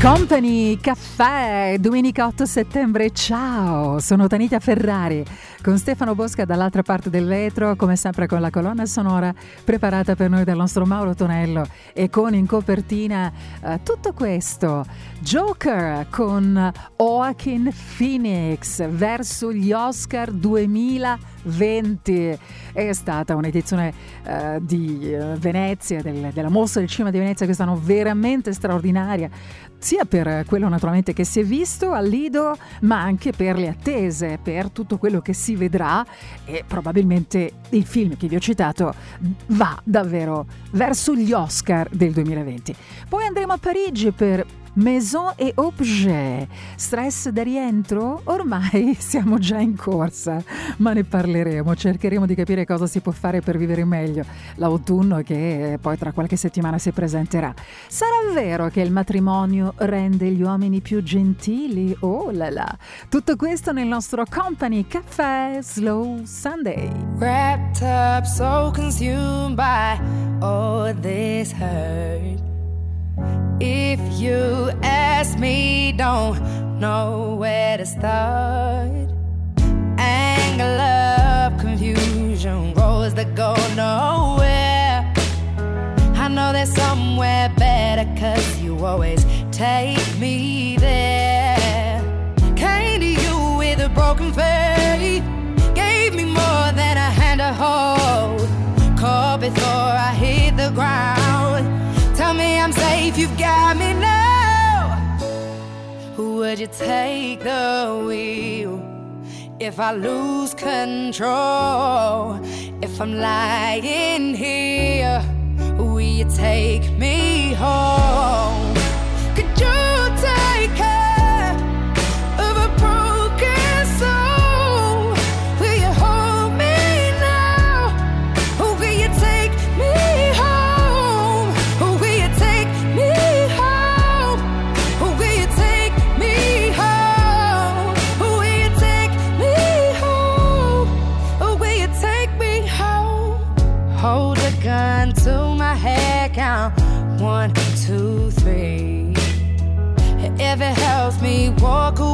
Company Caffè, domenica 8 settembre, ciao, sono Tanita Ferrari con Stefano Bosca dall'altra parte del vetro, come sempre con la colonna sonora preparata per noi dal nostro Mauro Tonello e con in copertina uh, tutto questo, Joker con Joaquin Phoenix verso gli Oscar 2020. È stata un'edizione uh, di uh, Venezia, del, della mostra del cinema di Venezia, quest'anno veramente straordinaria sia per quello naturalmente che si è visto al Lido, ma anche per le attese, per tutto quello che si vedrà e probabilmente il film che vi ho citato va davvero verso gli Oscar del 2020. Poi andremo a Parigi per Maison et Objet. Stress da rientro? Ormai siamo già in corsa, ma ne parleremo. Cercheremo di capire cosa si può fare per vivere meglio l'autunno che poi tra qualche settimana si presenterà. Sarà vero che il matrimonio rende gli uomini più gentili? Oh là là! Tutto questo nel nostro Company Caffè Slow Sunday. Wrapped up, so consumed by all this hurt. If you ask me, don't know where to start. Anger, love, confusion, roads that go nowhere. I know there's somewhere better, cause you always take me there. Came to you with a broken faith, gave me more than a hand to hold. Caught before I hit the ground. Tell me I'm safe, you've got me now. Would you take the wheel if I lose control? If I'm lying here, will you take me home? Could you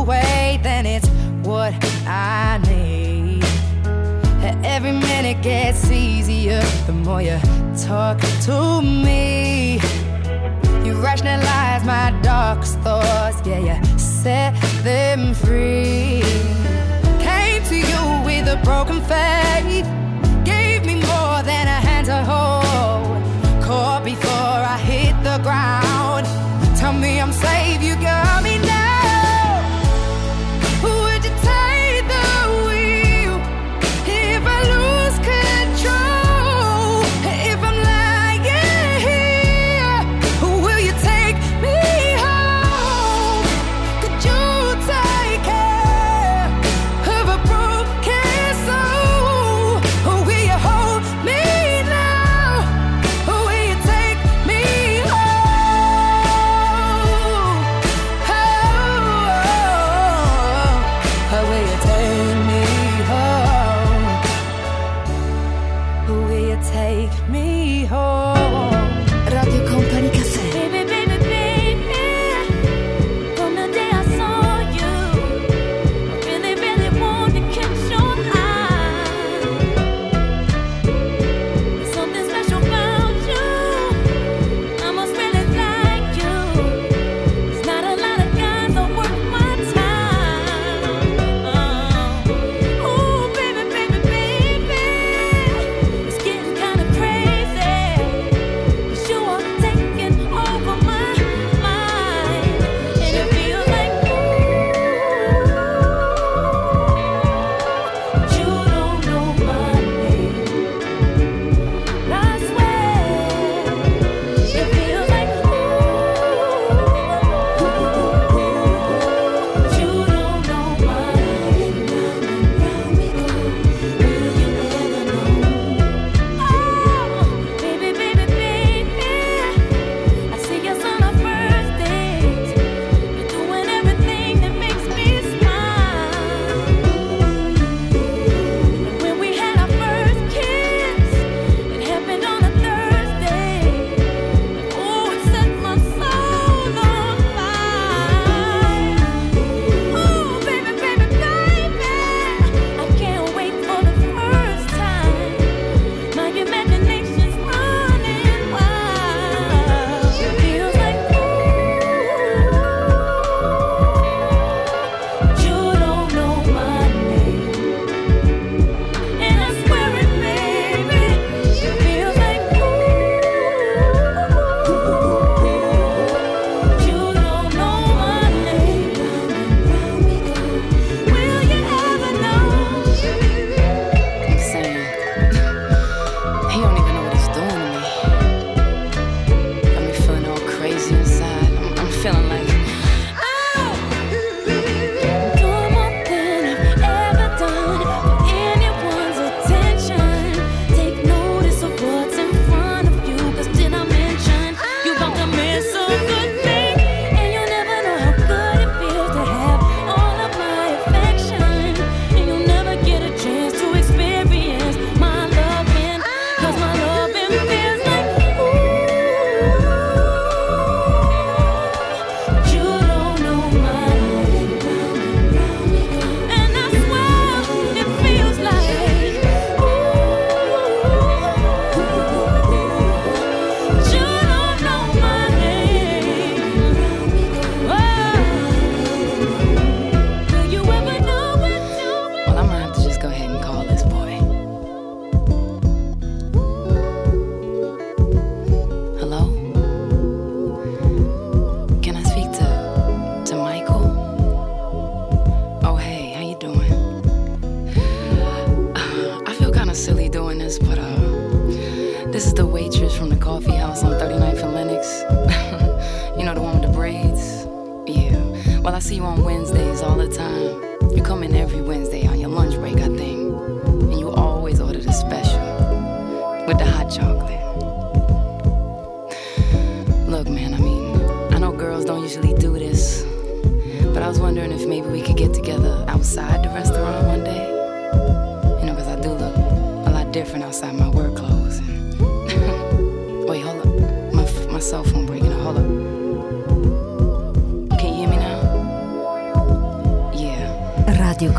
away, then it's what I need. Every minute gets easier the more you talk to me. You rationalize my darkest thoughts, yeah, you set them free. Came to you with a broken faith, gave me more than a hand to hold. Caught before I hit the ground. Tell me I'm safe, you got me now.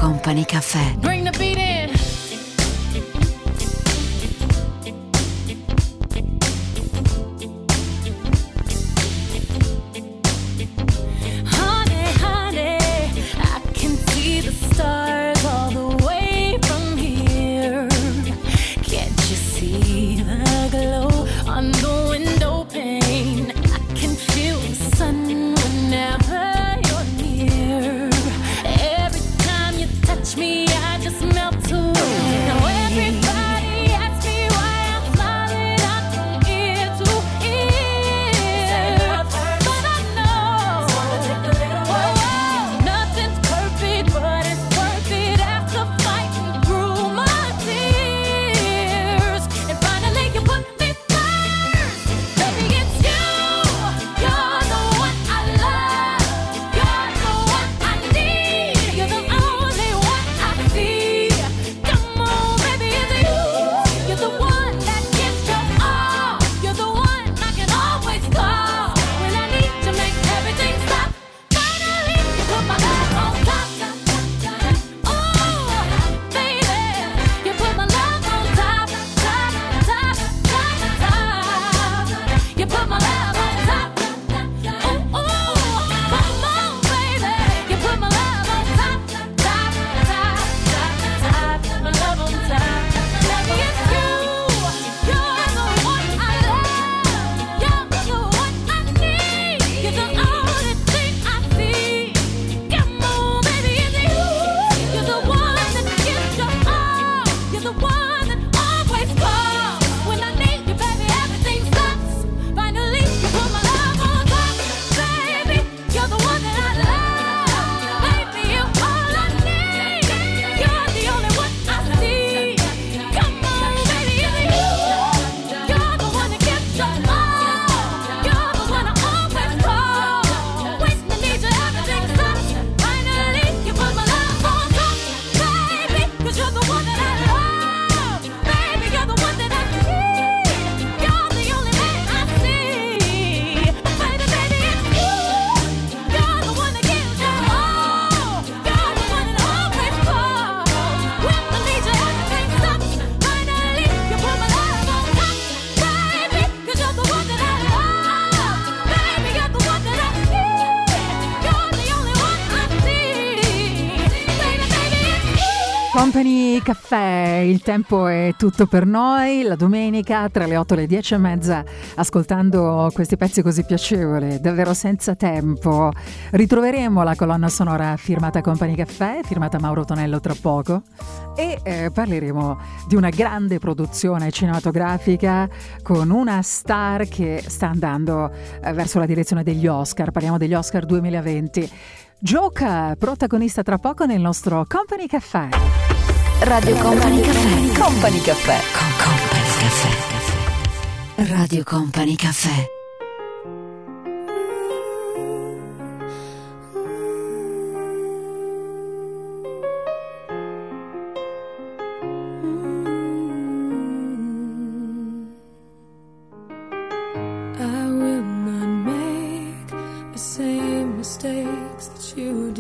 Company Caffè. Company Caffè, il tempo è tutto per noi, la domenica tra le 8 e le 10 e mezza, ascoltando questi pezzi così piacevoli, davvero senza tempo, ritroveremo la colonna sonora firmata Company Caffè, firmata Mauro Tonello tra poco e eh, parleremo di una grande produzione cinematografica con una star che sta andando eh, verso la direzione degli Oscar, parliamo degli Oscar 2020. Joker, protagonista tra poco nel nostro Company Caffè. Radio Company Caffè. Company Caffè. Con Company Caffè. Radio Company Caffè. I will not make the same mistakes that you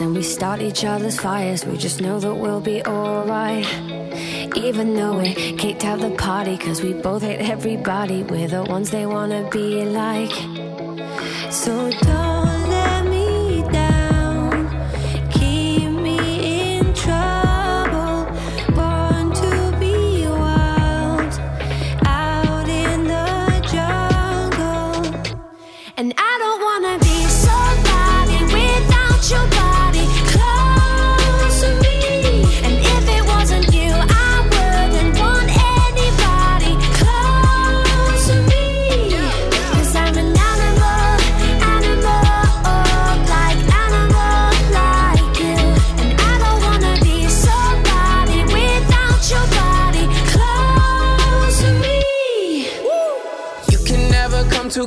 and we start each other's fires. We just know that we'll be alright. Even though we kicked out the party, cause we both hate everybody. We're the ones they wanna be like.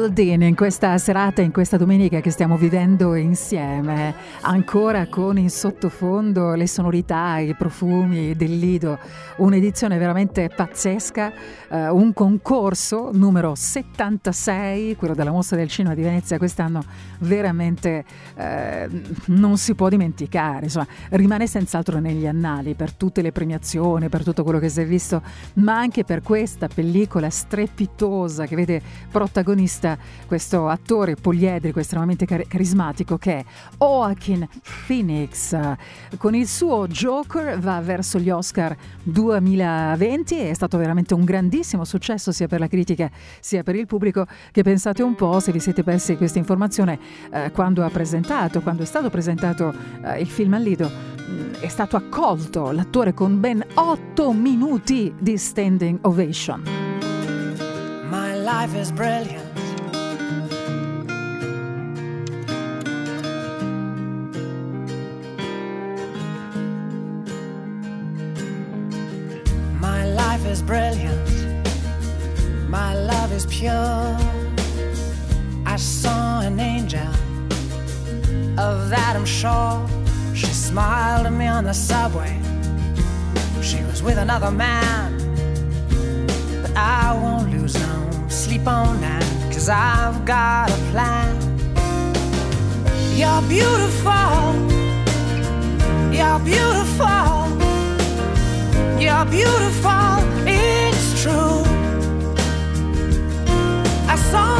Goulding in questa serata, in questa domenica che stiamo vivendo insieme, ancora con in sottofondo le sonorità, i profumi del Lido, un'edizione veramente pazzesca, eh, un concorso numero 76, quello della Mostra del Cinema di Venezia quest'anno, veramente eh, non si può dimenticare, insomma, rimane senz'altro negli annali per tutte le premiazioni, per tutto quello che si è visto, ma anche per questa pellicola strepitosa che vede protagonista questo attore poliedrico estremamente car- carismatico che è Joaquin Phoenix. Con il suo Joker va verso gli Oscar 2020 è stato veramente un grandissimo successo sia per la critica sia per il pubblico che pensate un po' se vi siete persi questa informazione eh, quando ha presentato, quando è stato presentato eh, il film al Lido mh, è stato accolto l'attore con ben 8 minuti di standing ovation. My life is brilliant. Brilliant. My love is pure. I saw an angel. Of I'm sure. She smiled at me on the subway. She was with another man. But I won't lose no sleep on that. Cause I've got a plan. You're beautiful. You're beautiful. You're beautiful. True. I saw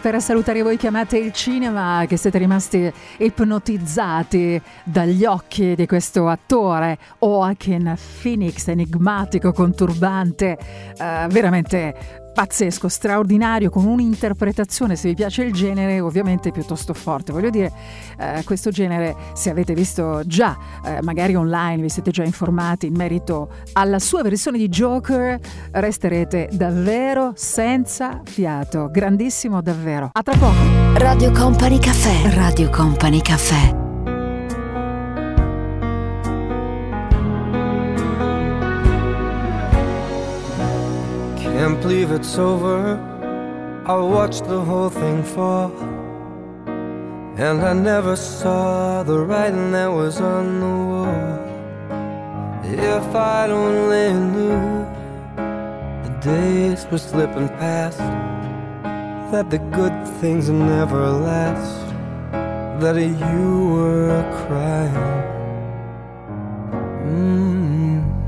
per salutare voi che amate il cinema, che siete rimasti ipnotizzati dagli occhi di questo attore Joaquin Phoenix, enigmatico, conturbante, eh, veramente pazzesco, straordinario, con un'interpretazione, se vi piace il genere, ovviamente piuttosto forte. Voglio dire, eh, questo genere, se avete visto già, eh, magari online, vi siete già informati in merito alla sua versione di Joker, resterete davvero senza fiato. Grandissimo davvero. A tra poco. Radio Company Caffè. Radio Company Caffè. Can't believe it's over. I watched the whole thing fall. And I never saw the writing that was on the wall. If I'd only knew the days were slipping past, that the good things never last, that you were crying. Mm.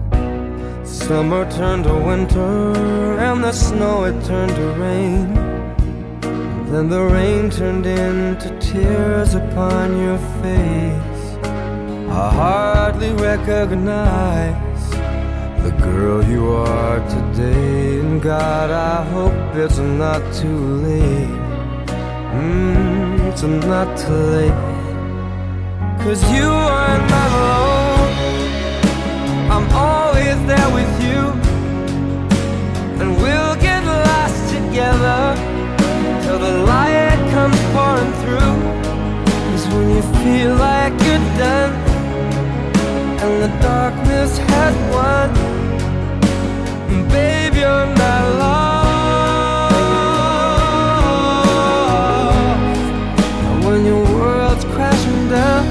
Summer turned to winter, and the snow it turned to rain. Then the rain turned into tears upon your face. I hardly recognize the girl you are today. And God, I hope it's not too late. Mm, it's not too late. Cause you are not alone. Has won. And babe, you're not lost. And when your world's crashing down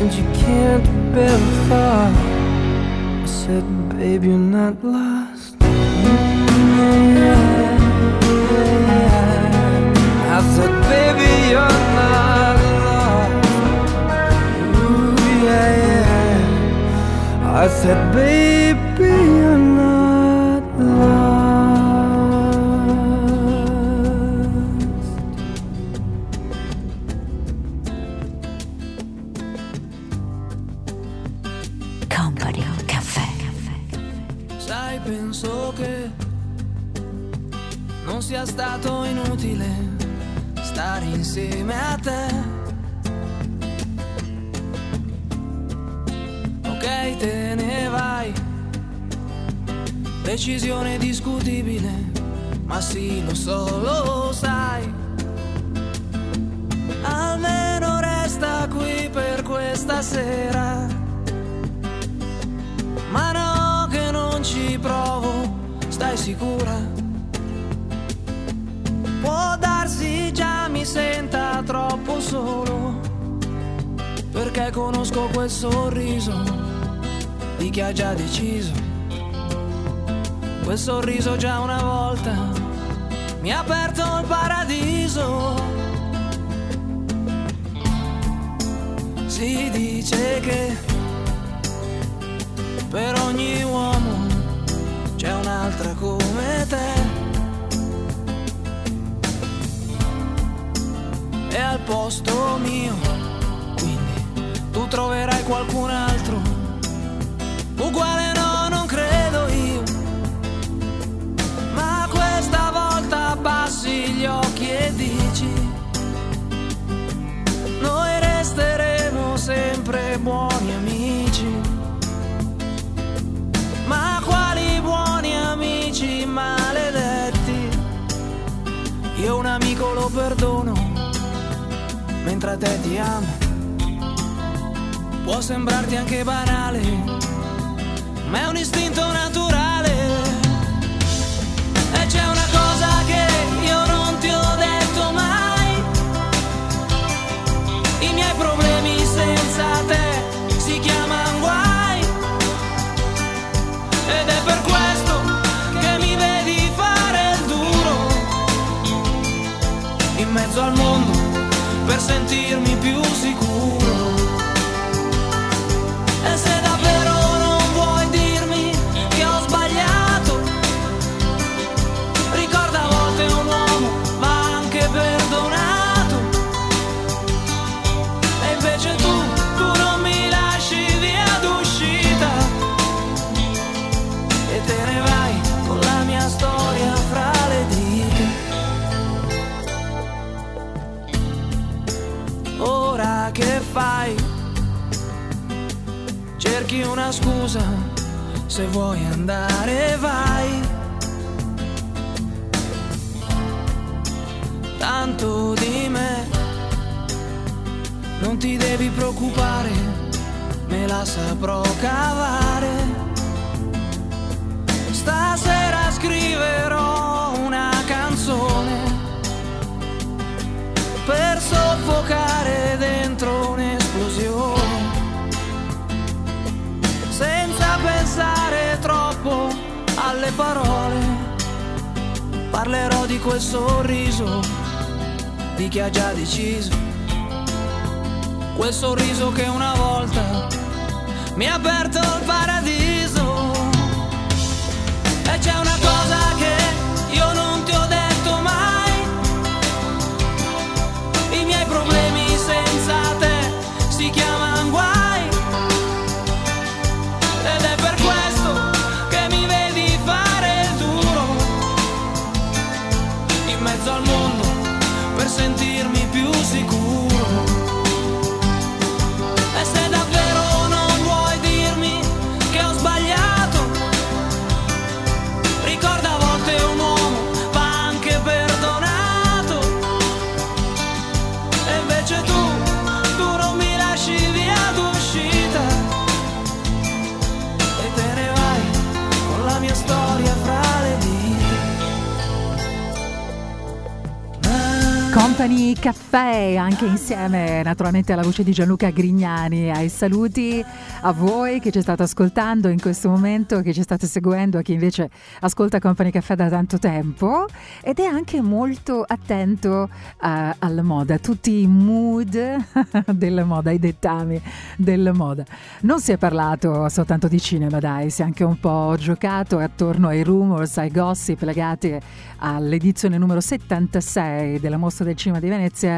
and you can't bear the thought, I said, babe, you're not lost. said, baby, you're not lost. Company Caffè. Sai, penso che non sia stato inutile stare insieme a te Decisione discutibile, ma sì, lo so, lo sai. Almeno resta qui per questa sera. Ma no, che non ci provo, stai sicura? Può darsi già mi senta troppo solo. Perché conosco quel sorriso di chi ha già deciso. Quel sorriso già una volta mi ha aperto il paradiso. Si dice che per ogni uomo c'è un'altra come te. E al posto mio, quindi tu troverai qualcun altro. Uguale no, non Io un amico lo perdono, mentre a te ti amo. Può sembrarti anche banale, ma è un istinto naturale. E c'è una cosa che io non ti ho detto mai. I miei problemi senza te si chiamano guai. Ed è mezzo al mondo per sentirmi più sicuro. Fai? Cerchi una scusa, se vuoi andare vai. Tanto di me, non ti devi preoccupare, me la saprò cavare. Stasera scriverò una canzone per soffocare dentro parole, parlerò di quel sorriso di chi ha già deciso. Quel sorriso che una volta mi ha aperto il paradiso. E c'è una cosa Tônica. Caffè, anche insieme naturalmente alla voce di Gianluca Grignani. Ai saluti a voi che ci state ascoltando in questo momento, che ci state seguendo, a chi invece ascolta Company Caffè da tanto tempo ed è anche molto attento eh, alla moda, a tutti i mood della moda, i dettami della moda. Non si è parlato soltanto di cinema, dai, si è anche un po' giocato attorno ai rumors, ai gossip legati all'edizione numero 76 della Mostra del Cinema di Venezia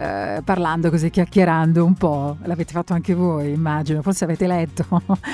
eh, parlando così, chiacchierando un po'. L'avete fatto anche voi, immagino, forse avete letto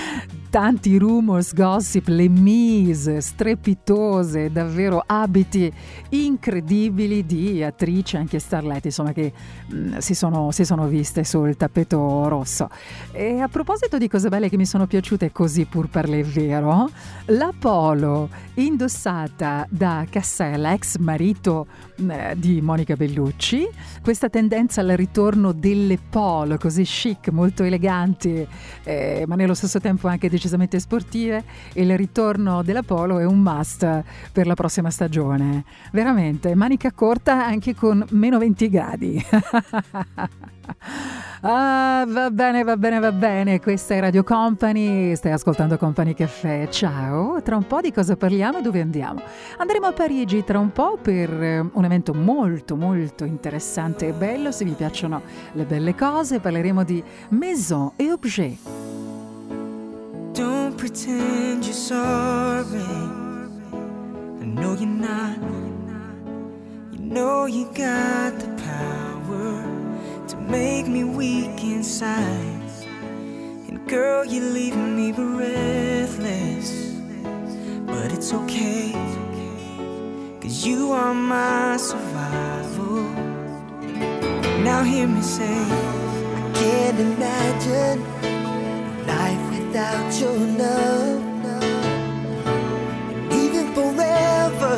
tanti rumors, gossip, le mise strepitose, davvero abiti incredibili di attrici, anche starlette, insomma, che mh, si, sono, si sono viste sul tappeto rosso. E a proposito di cose belle che mi sono piaciute così pur per vero, la polo indossata da Cassella, ex marito mh, di Monica Bellucci, questa tendenza al ritorno delle polo così chic, molto eleganti, eh, ma nello stesso tempo anche decisamente sportive, il ritorno della polo è un must per la prossima stagione. Veramente, manica corta anche con meno 20 gradi. Ah, va bene, va bene, va bene. Questa è Radio Company. Stai ascoltando Company Caffè. Ciao. Tra un po' di cosa parliamo e dove andiamo? Andremo a Parigi tra un po' per eh, un evento molto, molto interessante e bello. Se vi piacciono le belle cose, parleremo di Maison et Objet. Don't pretend you're sorry. I know you're not. You know you got the power make me weak inside. And girl, you're leaving me breathless. But it's okay. Cause you are my survival. Now hear me say, I can't imagine life without your love. Even forever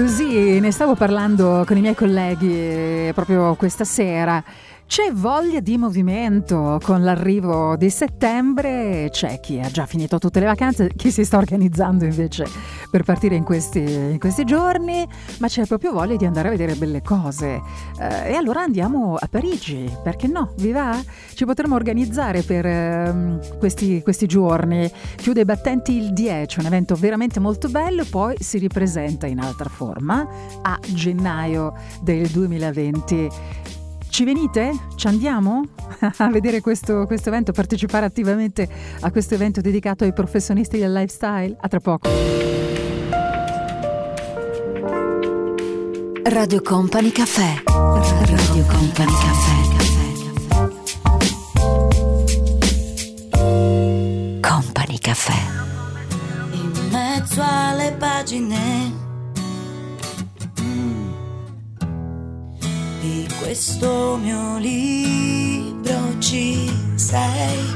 così, ne stavo parlando con i miei colleghi eh, proprio questa sera. C'è voglia di movimento con l'arrivo di settembre, c'è chi ha già finito tutte le vacanze, chi si sta organizzando invece per partire in questi, in questi giorni, ma c'è proprio voglia di andare a vedere belle cose. Eh, e allora andiamo a Parigi, perché no? Vi va? Ci potremo organizzare per ehm, questi, questi giorni. Chiude i battenti il 10, un evento veramente molto bello, poi si ripresenta in altra forma a gennaio del 2020. Ci venite? Ci andiamo a vedere questo, questo evento, partecipare attivamente a questo evento dedicato ai professionisti del lifestyle? A tra poco. Radio Company Caffè. Radio Company Caffè. Pagine di questo mio libro ci sei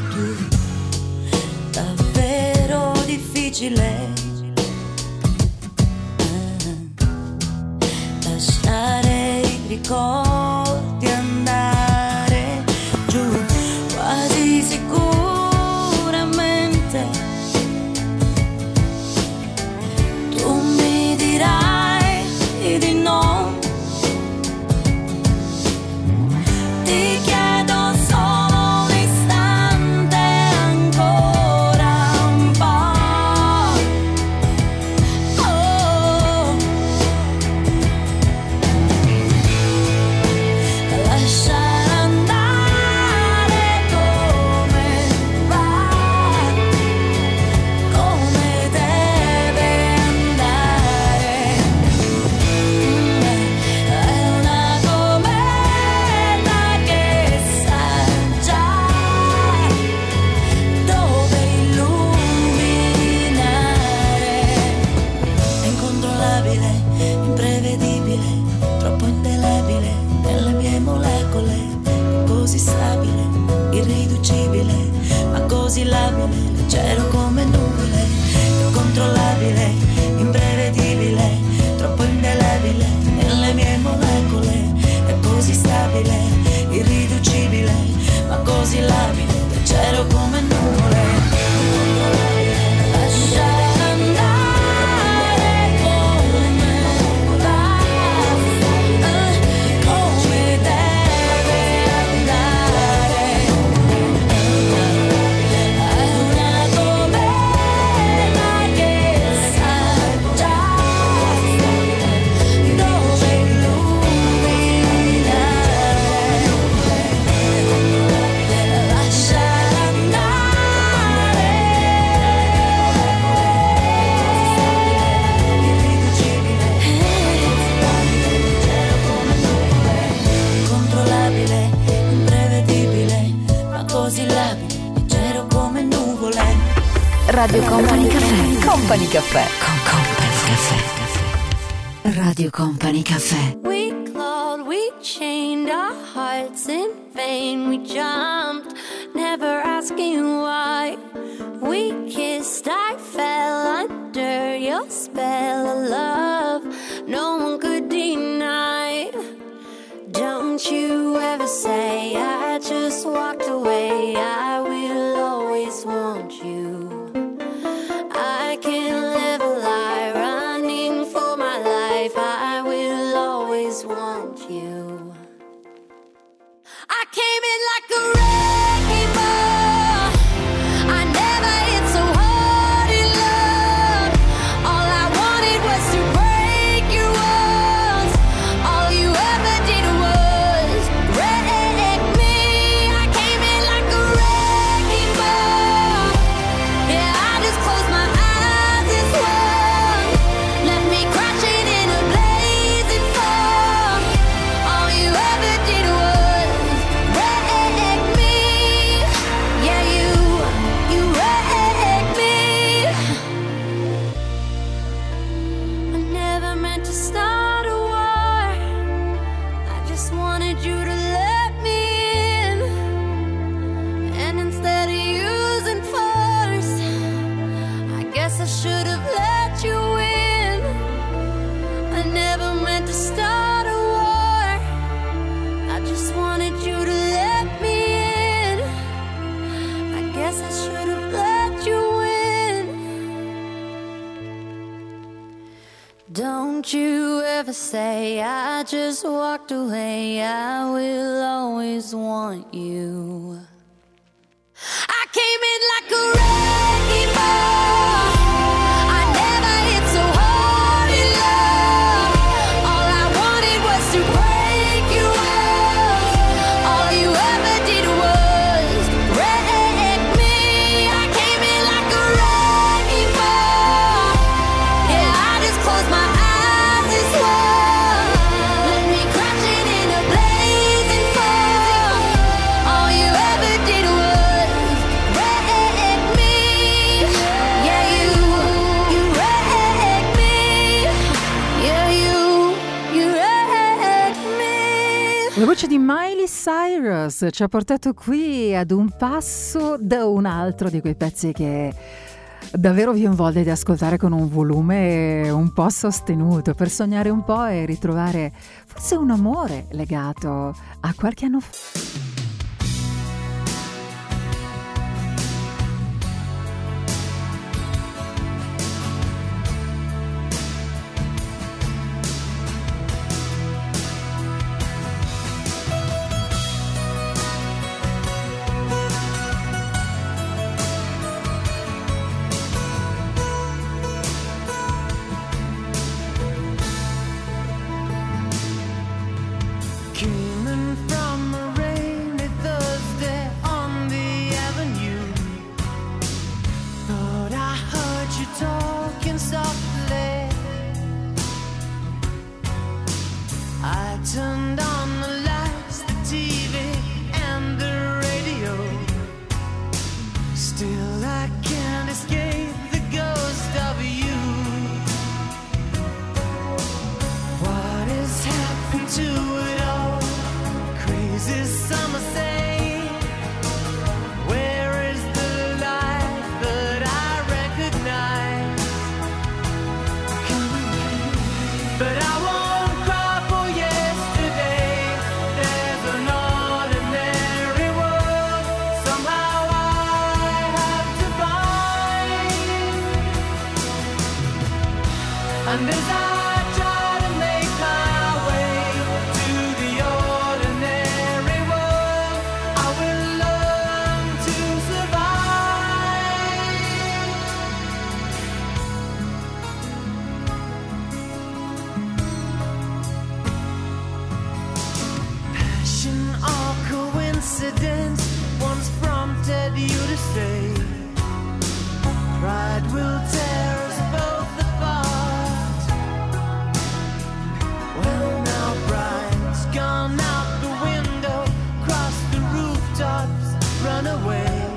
Caffè. Con Company Caffè. Radio Company Caffè. Cyrus ci ha portato qui ad un passo da un altro di quei pezzi che davvero vi involve di ascoltare con un volume un po' sostenuto per sognare un po' e ritrovare forse un amore legato a qualche anno fa. run away.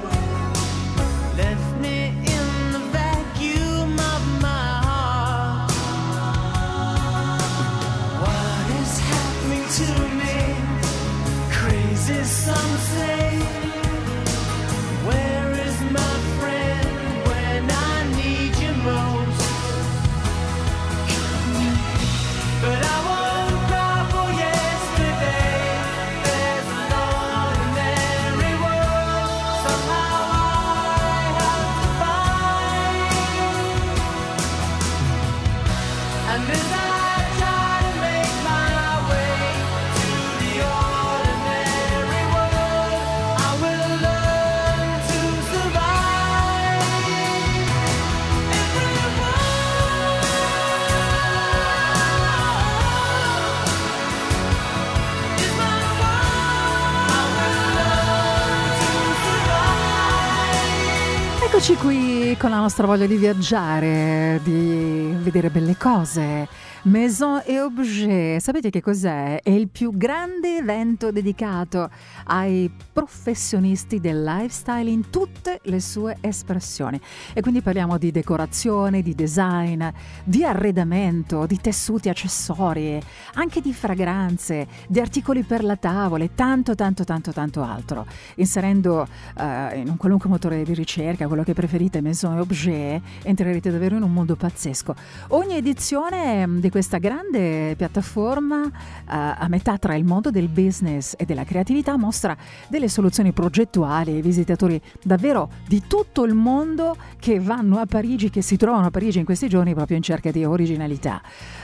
Eccoci qui con la nostra voglia di viaggiare, di vedere belle cose. Maison et Objet, sapete che cos'è? È il più grande evento dedicato ai professionisti del lifestyle in tutte le sue espressioni. E quindi parliamo di decorazione, di design, di arredamento, di tessuti accessori, anche di fragranze, di articoli per la tavola e tanto tanto tanto tanto altro. Inserendo eh, in un qualunque motore di ricerca quello che preferite, Maison et Objet, entrerete davvero in un mondo pazzesco. Ogni edizione mm, di questa grande piattaforma eh, a metà tra il mondo del business e della creatività mostra delle soluzioni progettuali ai visitatori davvero di tutto il mondo che vanno a Parigi, che si trovano a Parigi in questi giorni proprio in cerca di originalità.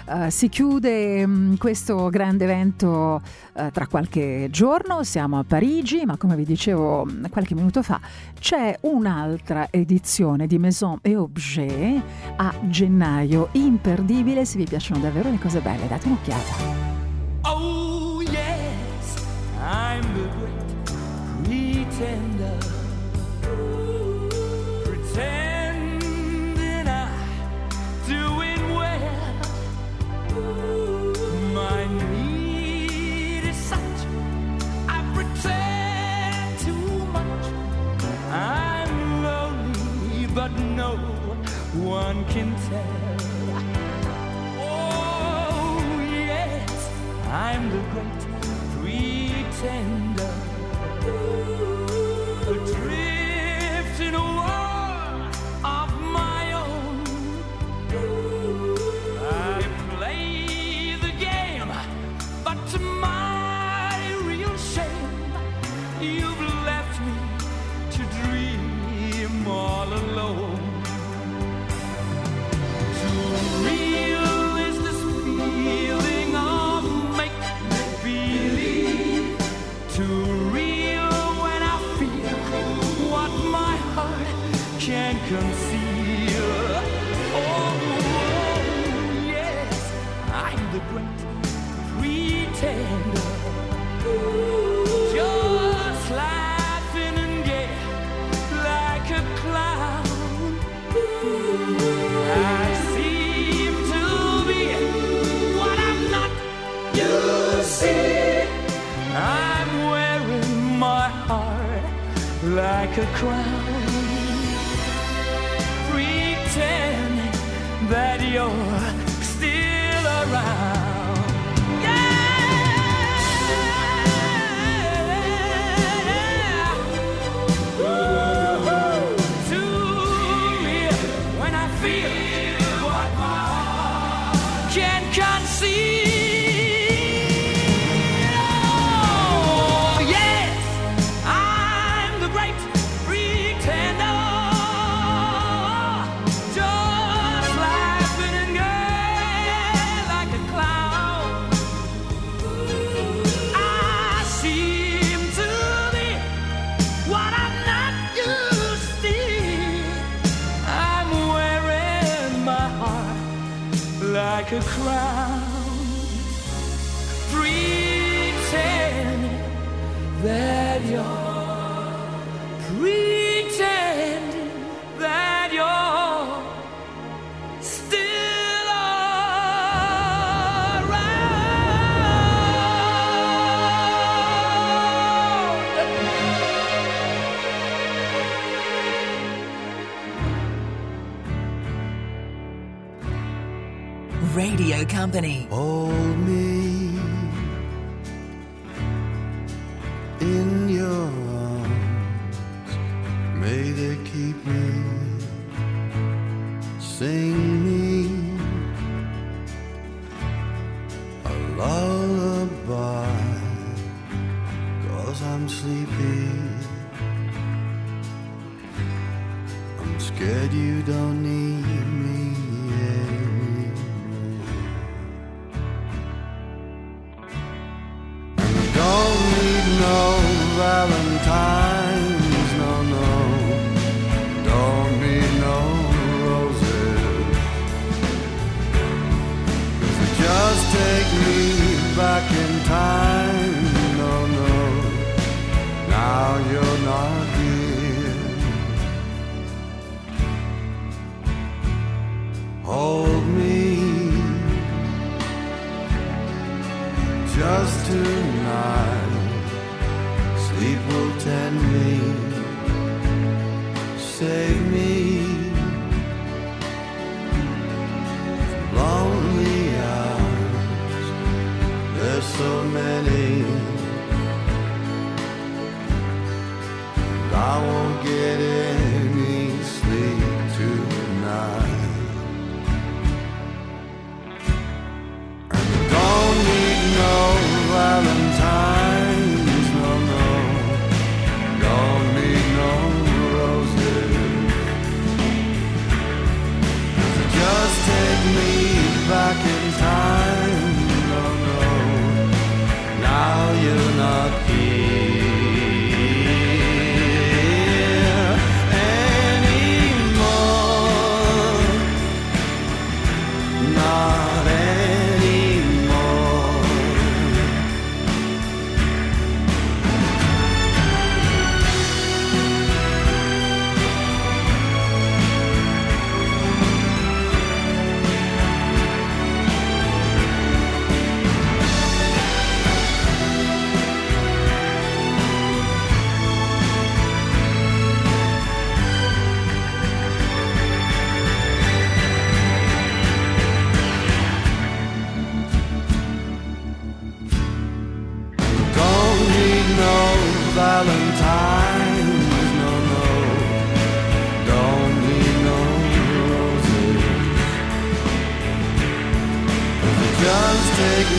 Eh, si chiude mm, questo grande evento eh, tra qualche giorno, siamo a Parigi, ma come vi dicevo mm, qualche minuto fa c'è un'altra edizione di Maison et Objet a gennaio, imperdibile se vi piacciono davvero le cose belle, date un'occhiata. Oh yes, I'm the great pretender. Pretending I'm doing well. My need is such. I pretend too much. I'm lonely, but no one can tell. I'm the great pretender. Adrift like a crown, pretending that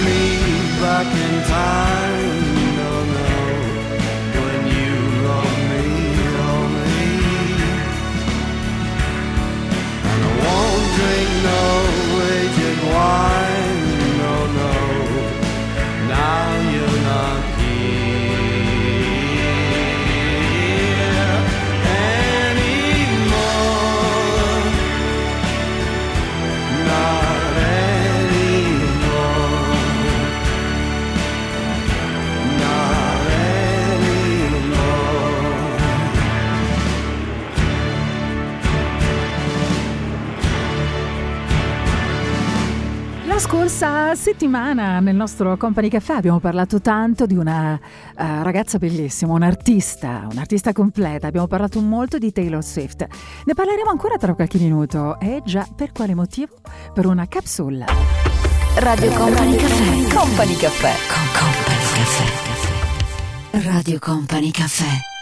me back in time. scorsa settimana nel nostro Company Caffè abbiamo parlato tanto di una uh, ragazza bellissima, un'artista, un'artista completa. Abbiamo parlato molto di Taylor Swift. Ne parleremo ancora tra qualche minuto. E già, per quale motivo? Per una capsula. Radio Company Caffè. Company Caffè. Con Company Caffè. Radio Company Caffè.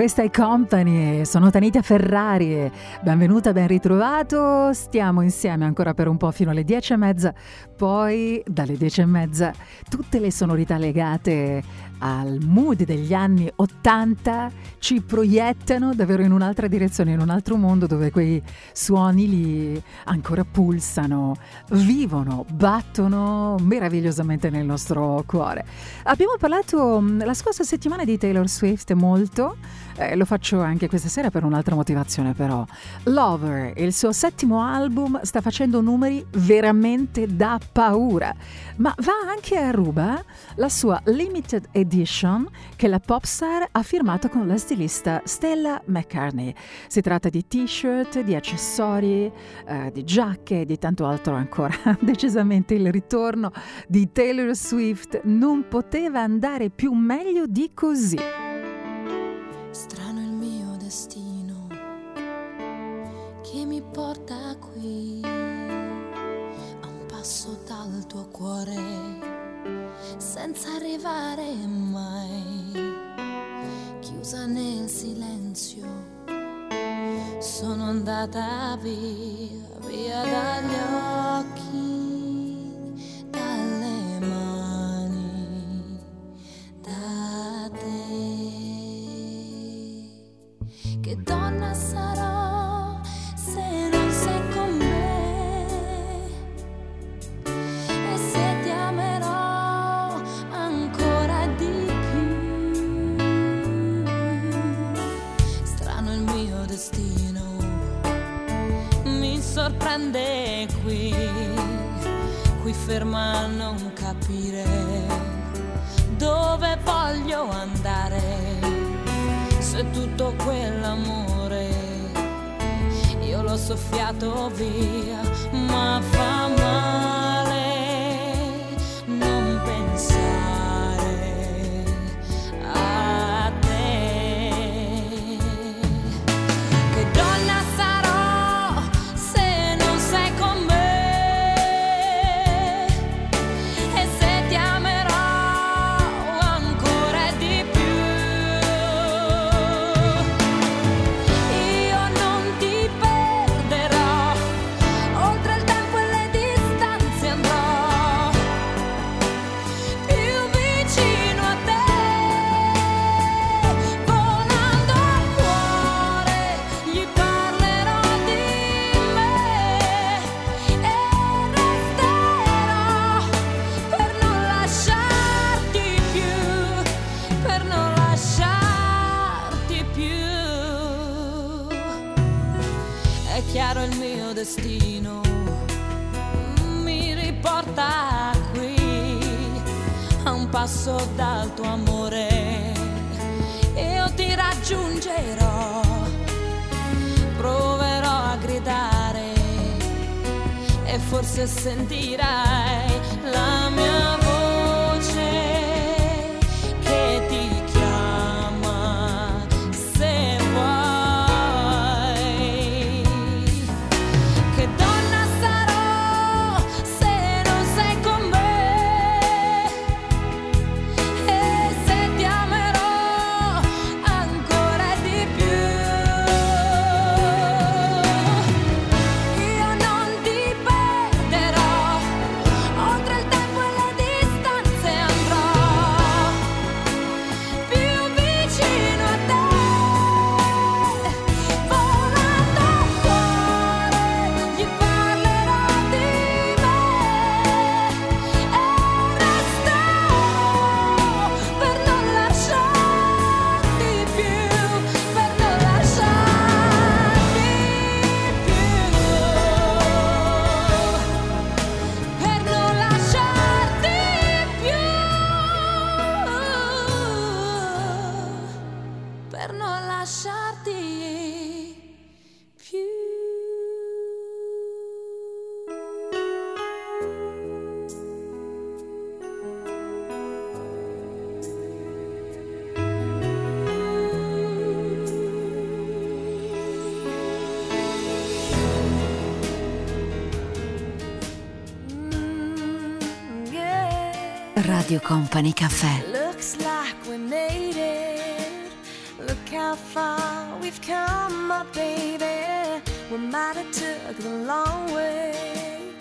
Questa è Company, sono Tanita Ferrari, benvenuta, ben ritrovato, stiamo insieme ancora per un po' fino alle dieci e mezza, poi dalle dieci e mezza tutte le sonorità legate al mood degli anni 80 ci proiettano davvero in un'altra direzione, in un altro mondo dove quei suoni lì ancora pulsano, vivono, battono meravigliosamente nel nostro cuore. Abbiamo parlato mh, la scorsa settimana di Taylor Swift molto, eh, lo faccio anche questa sera per un'altra motivazione però. Lover, il suo settimo album, sta facendo numeri veramente da paura, ma va anche a ruba la sua limited edition che la popstar ha firmato con la stilista Stella McCartney. Si tratta di t-shirt, di accessori, eh, di giacche e di tanto altro ancora. Decisamente il ritorno di Taylor Swift non poteva andare più meglio di così. Strano il mio destino che mi porta qui, a un passo dal tuo cuore, senza arrivare mai, chiusa nel silenzio. Sono andata via, via dagli occhi, mi sorprende qui, qui ferma a non capire dove voglio andare. Se tutto quell'amore io l'ho soffiato via, ma fa male passo dal tuo amore. Io ti raggiungerò, proverò a gridare e forse sentirai la mia Radio Company Caffè. Looks like we made it. Look how far we've come, my baby. We might have took the long way.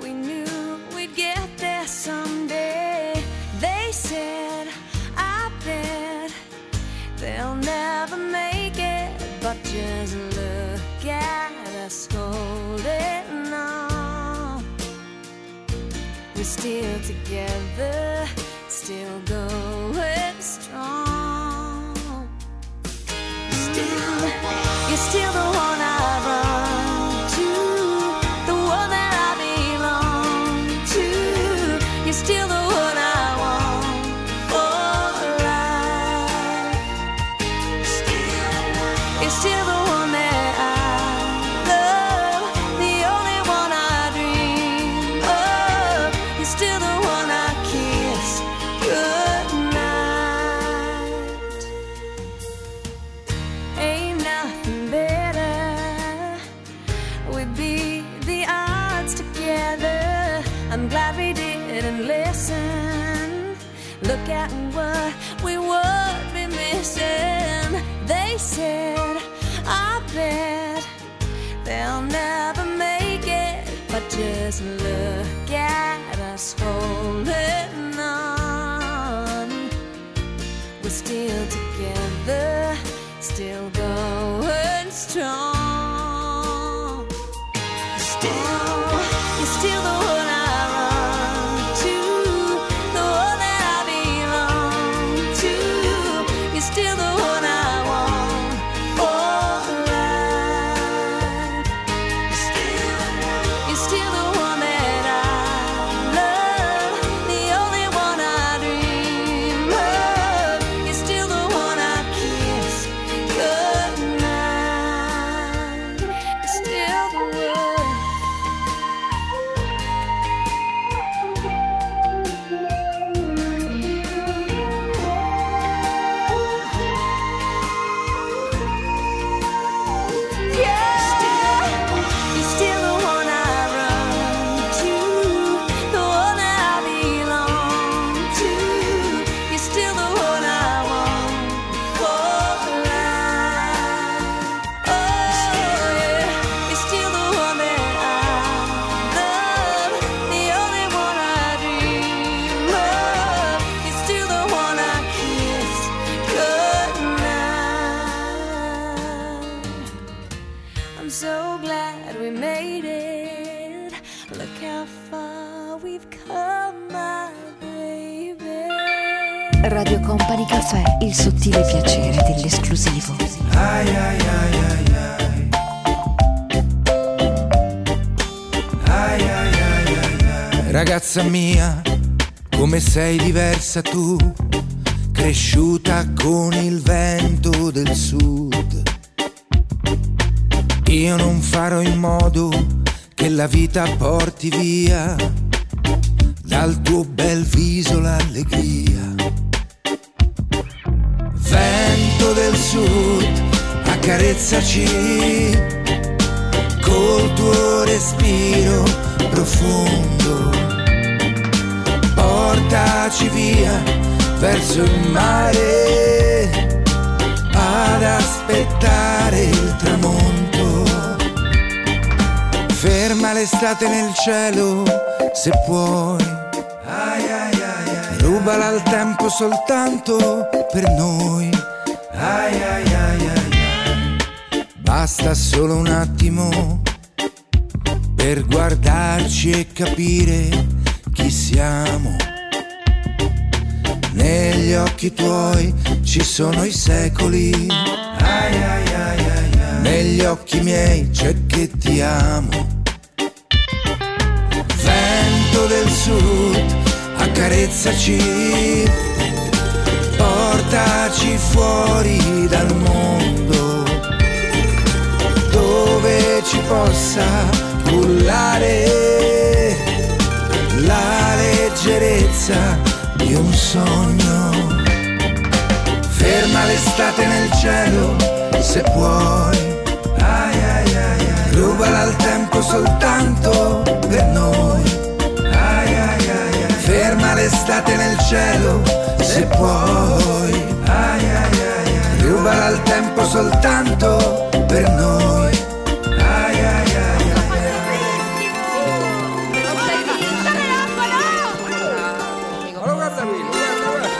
We knew we'd get there someday. They said, I bet they'll never make it. But just still together, still going strong. Still, you're still the sei diversa tu, cresciuta con il vento del sud. Io non farò in modo che la vita porti via l'estate nel cielo se puoi. Ai, ai, ai, Rubala il tempo soltanto per noi. Basta solo un attimo per guardarci e capire chi siamo. Negli occhi tuoi ci sono i secoli. Negli occhi miei c'è che ti amo. Vento del sud, accarezzaci, portaci fuori dal mondo, dove ci possa cullare la leggerezza di un sogno. Ferma l'estate nel cielo, se puoi. Ai, ai. Rubala al tempo soltanto per noi. L'estate nel cielo, se puoi. Ai, ai, ai, ai. Rubala il tempo soltanto per noi. Ai, ai, ai, ai. Ma lo guarda qui, lo guarda, guarda.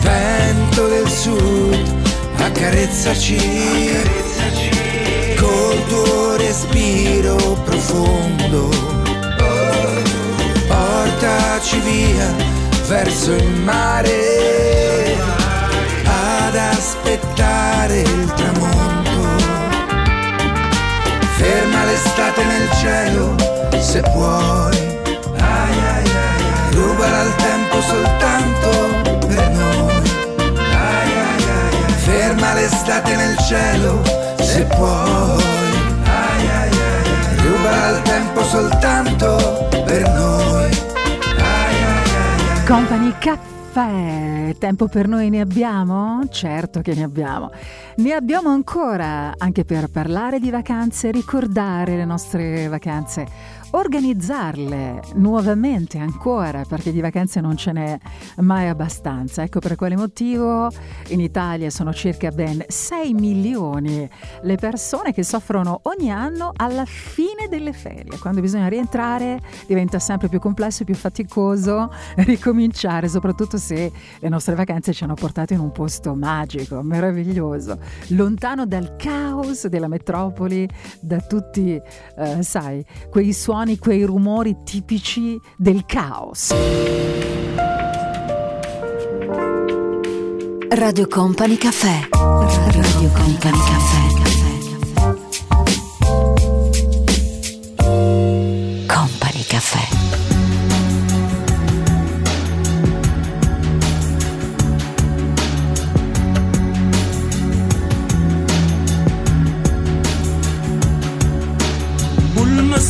Vento del sud, accarezzaci col tuo respiro profondo. Portaci via verso il mare ad aspettare il tramonto. Ferma l'estate nel cielo se puoi. Rubala il tempo soltanto per noi. Ferma l'estate nel cielo se puoi. Rubala il tempo soltanto per noi. Company Caffè. Tempo per noi ne abbiamo? Certo che ne abbiamo. Ne abbiamo ancora anche per parlare di vacanze, ricordare le nostre vacanze, organizzarle nuovamente ancora, perché di vacanze non ce n'è mai abbastanza. Ecco per quale motivo in Italia sono circa ben 6 milioni le persone che soffrono ogni anno alla fine delle ferie. Quando bisogna rientrare diventa sempre più complesso e più faticoso ricominciare, soprattutto se le nostre vacanze ci hanno portato in un posto magico, meraviglioso, lontano dal caos della metropoli, da tutti, eh, sai, quei suoni, quei rumori tipici del caos. Radio Company Caffè. Radio Company Caffè. Company Caffè.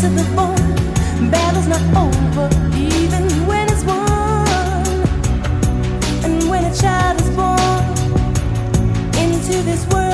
to the bone, battle's not over, even when it's won. And when a child is born into this world,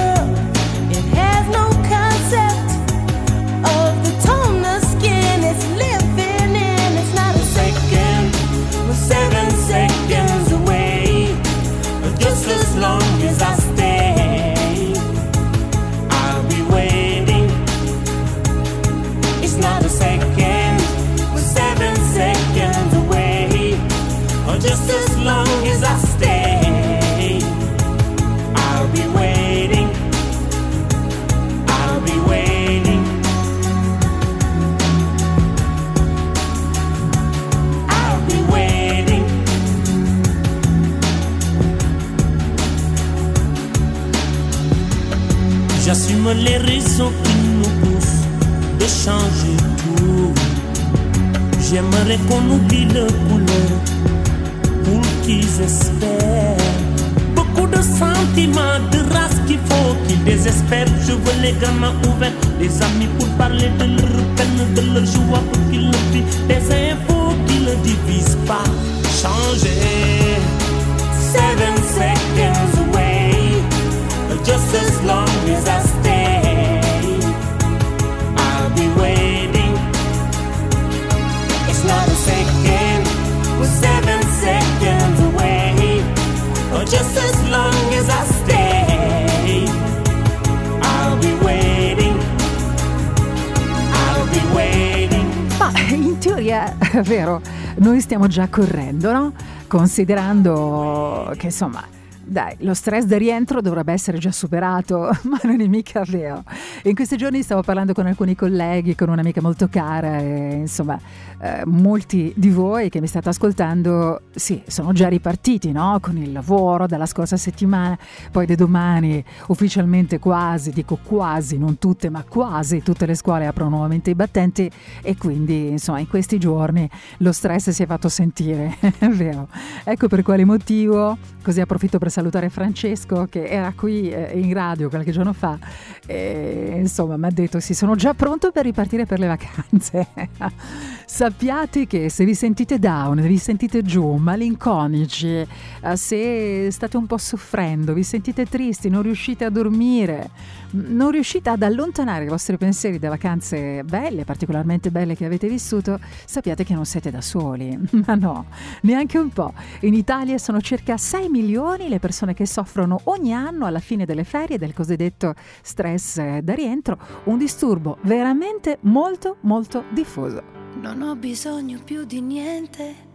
noi stiamo già correndo, no? Considerando che insomma Dai, lo stress da rientro dovrebbe essere già superato, ma non è mica vero. In questi giorni stavo parlando con alcuni colleghi, con un'amica molto cara e insomma eh, molti di voi che mi state ascoltando, sì, sono già ripartiti no? con il lavoro dalla scorsa settimana, poi da domani ufficialmente quasi, dico quasi, non tutte, ma quasi tutte le scuole aprono nuovamente i battenti e quindi insomma in questi giorni lo stress si è fatto sentire, è vero. Ecco per quale motivo, così approfitto per salutare Francesco che era qui eh, in radio qualche giorno fa e insomma mi ha detto sì sono già pronto per ripartire per le vacanze. Sappiate che se vi sentite down, vi sentite giù, malinconici, eh, se state un po' soffrendo, vi sentite tristi, non riuscite a dormire, non riuscite ad allontanare i vostri pensieri da vacanze belle, particolarmente belle che avete vissuto, sappiate che non siete da soli. Ma no, neanche un po'. In Italia sono circa 6 milioni le persone che soffrono ogni anno alla fine delle ferie del cosiddetto stress eh, da rientro, un disturbo veramente molto molto diffuso. Non ho bisogno più di niente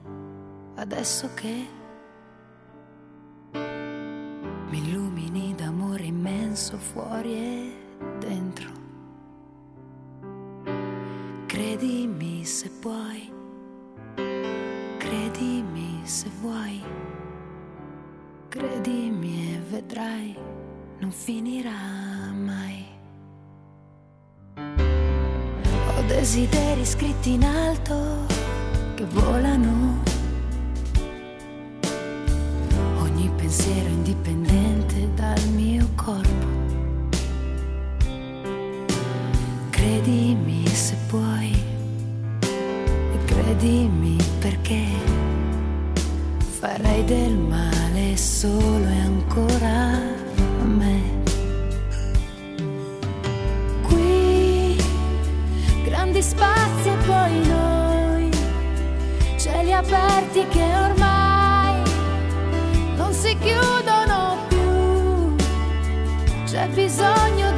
adesso che mi illumini d'amore immenso fuori e dentro. Credimi se puoi, credimi se vuoi, credimi e vedrai, non finirà mai. Ho desideri scritti in alto che volano. Ogni pensiero indipendente corpo. Credimi se puoi e credimi perché farai del male solo e ancora a me. Qui grandi spazi e poi noi, cieli aperti che ormai non si chiudono bisogno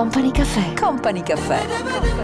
Company Caffè. Company Caffè.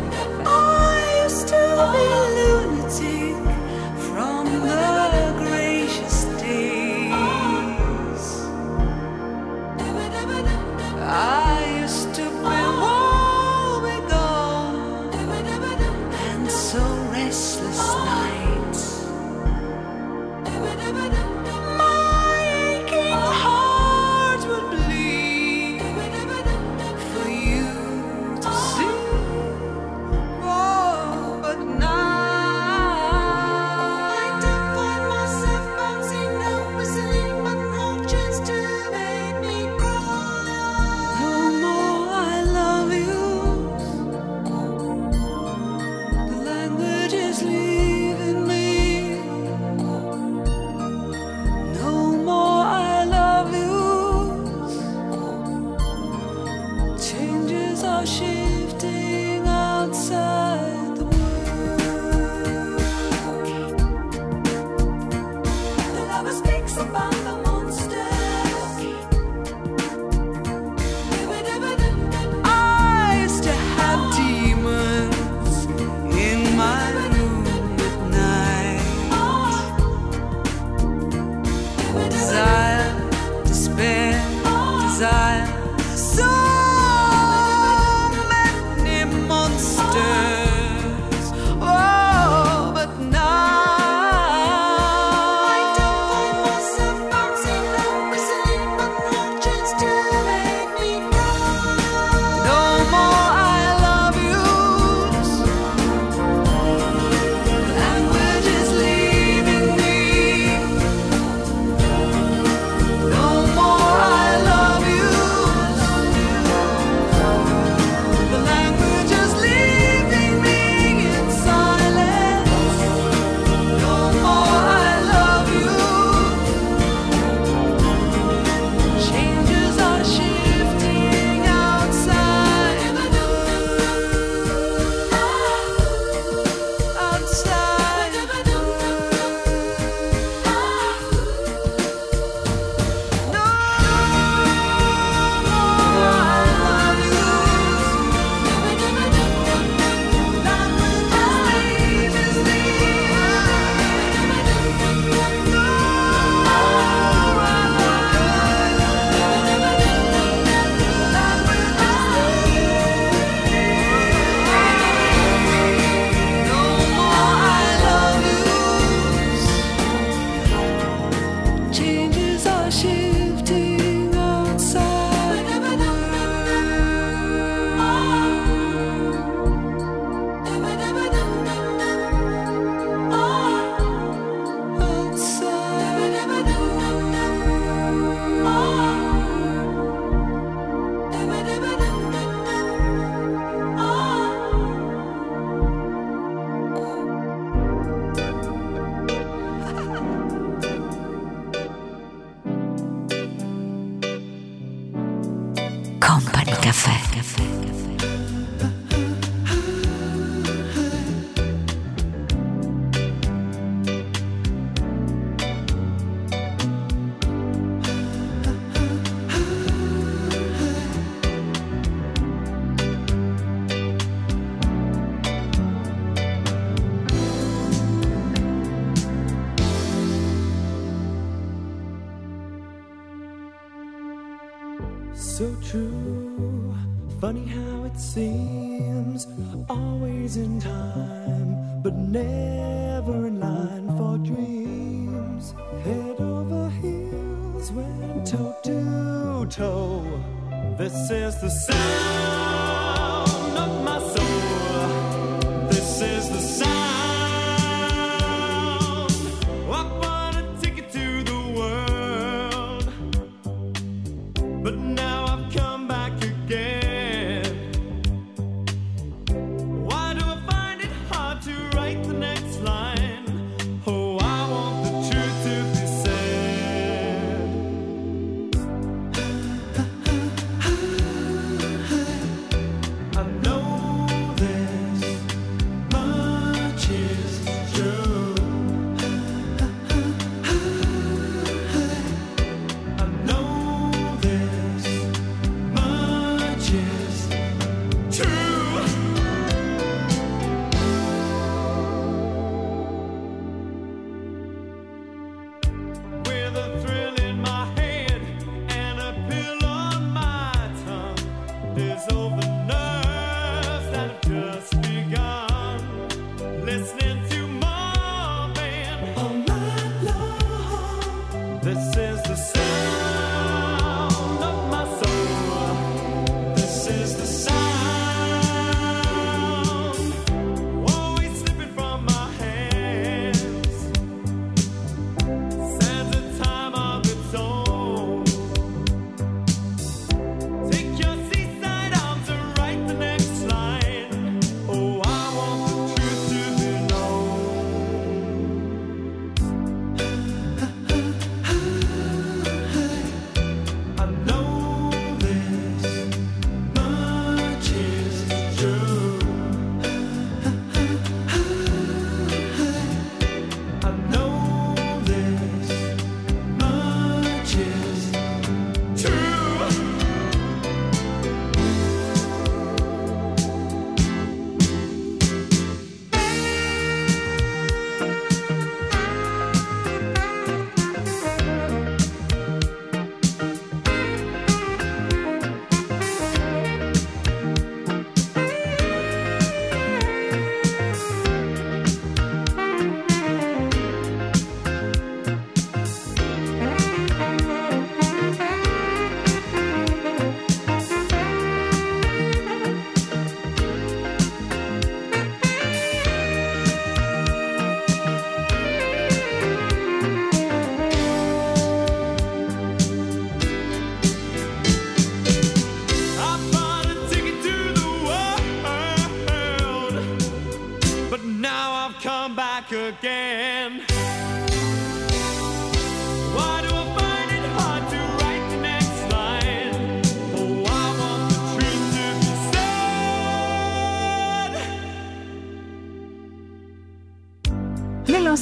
bang.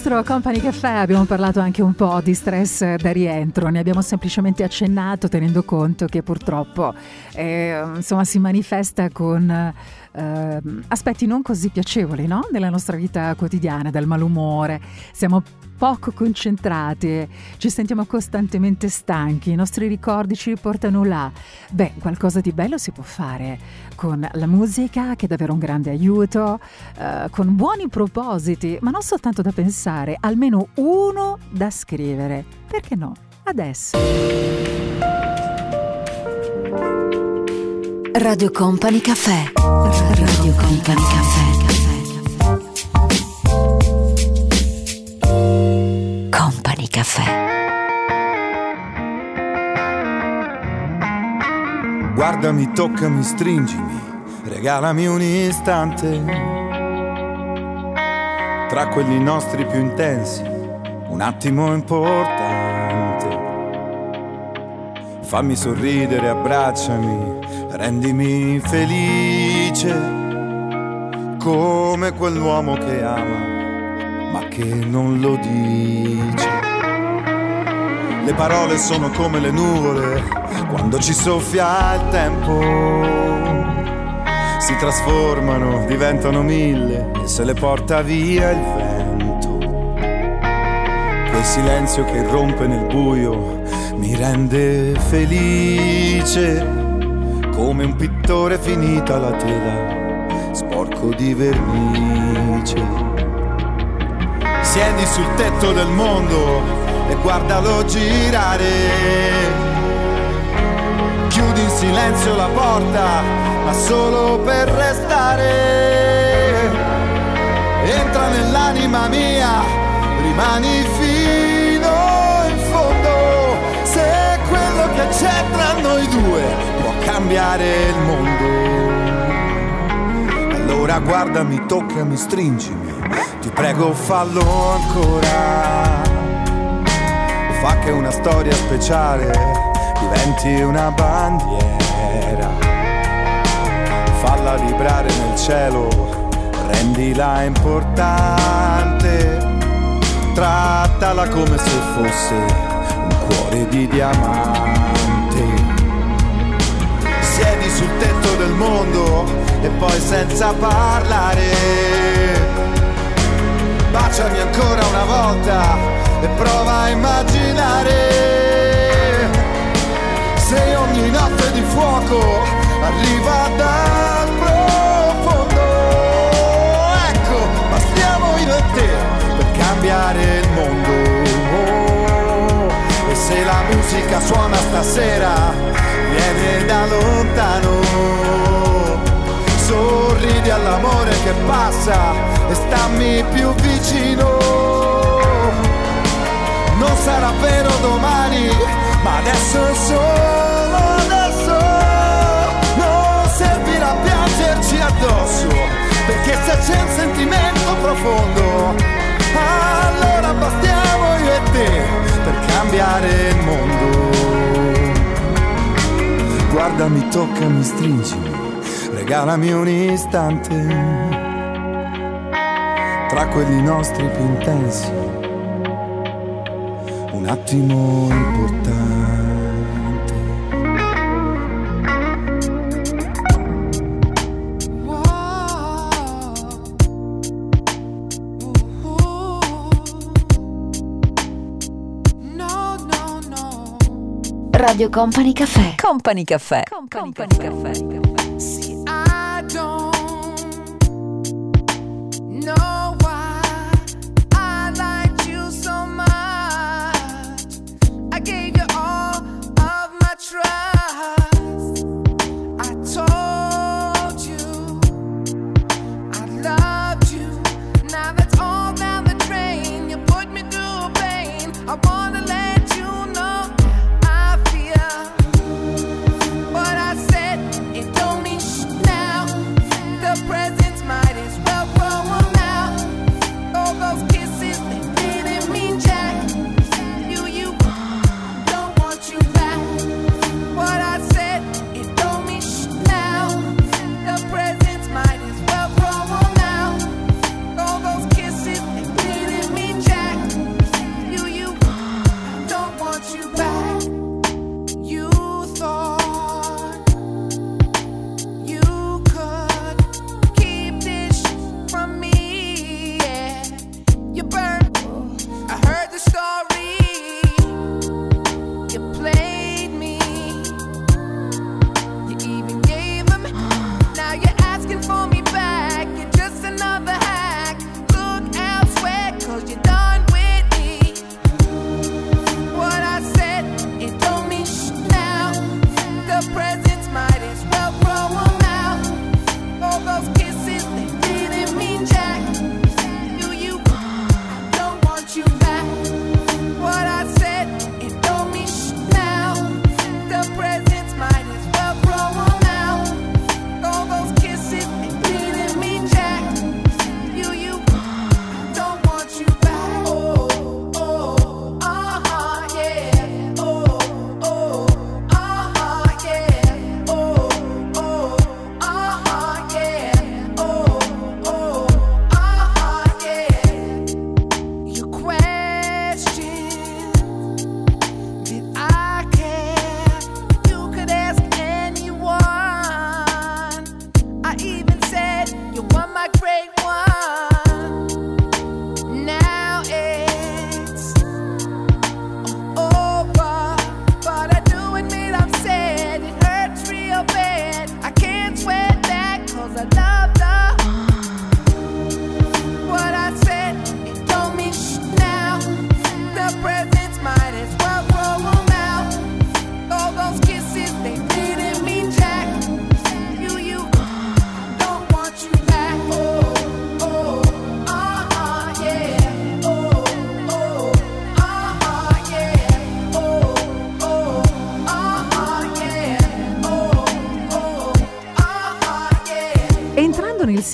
Nostro Company Caffè abbiamo parlato anche un po' di stress da rientro, ne abbiamo semplicemente accennato tenendo conto che purtroppo eh, insomma, si manifesta con eh, aspetti non così piacevoli no? nella nostra vita quotidiana, dal malumore, siamo poco concentrati, ci sentiamo costantemente stanchi, i nostri ricordi ci riportano là. Beh, qualcosa di bello si può fare con la musica, che è davvero un grande aiuto, eh, con buoni propositi, ma non soltanto da pensare, almeno uno da scrivere. Perché no? Adesso. Radio Company Caffè. Radio Company Caffè. Caffè. Guardami, toccami, stringimi, regalami un istante. Tra quelli nostri più intensi, un attimo importante. Fammi sorridere, abbracciami, rendimi felice. Come quell'uomo che ama, ma che non lo dice. Le parole sono come le nuvole quando ci soffia il tempo. Si trasformano, diventano mille e se le porta via il vento. Quel silenzio che irrompe nel buio mi rende felice. Come un pittore finita la tela, sporco di vernice. Siedi sul tetto del mondo e guardalo girare. Chiudi in silenzio la porta, ma solo per restare. Entra nell'anima mia, rimani fino in fondo. Se quello che c'è tra noi due può cambiare il mondo. Allora guardami, toccami, stringimi, ti prego fallo ancora fa che una storia speciale diventi una bandiera. Falla vibrare nel cielo, rendila importante. Trattala come se fosse un cuore di diamante. Siedi sul tetto del mondo e poi senza parlare. Baciami ancora una volta e prova a immaginare se ogni notte di fuoco arriva dal profondo. Ecco, bastiamo io e te per cambiare il mondo. E se la musica suona stasera, viene da lontano sorridi all'amore che passa e stammi più vicino non sarà vero domani, ma adesso è solo adesso non servirà piangerci addosso, perché se c'è un sentimento profondo, allora bastiamo io e te per cambiare il mondo. Guardami, toccami, stringimi, regalami un istante tra quelli nostri più intensi attimo importante. Radio Company Caffè. Company Caffè. Company, Company Caffè. Caffè.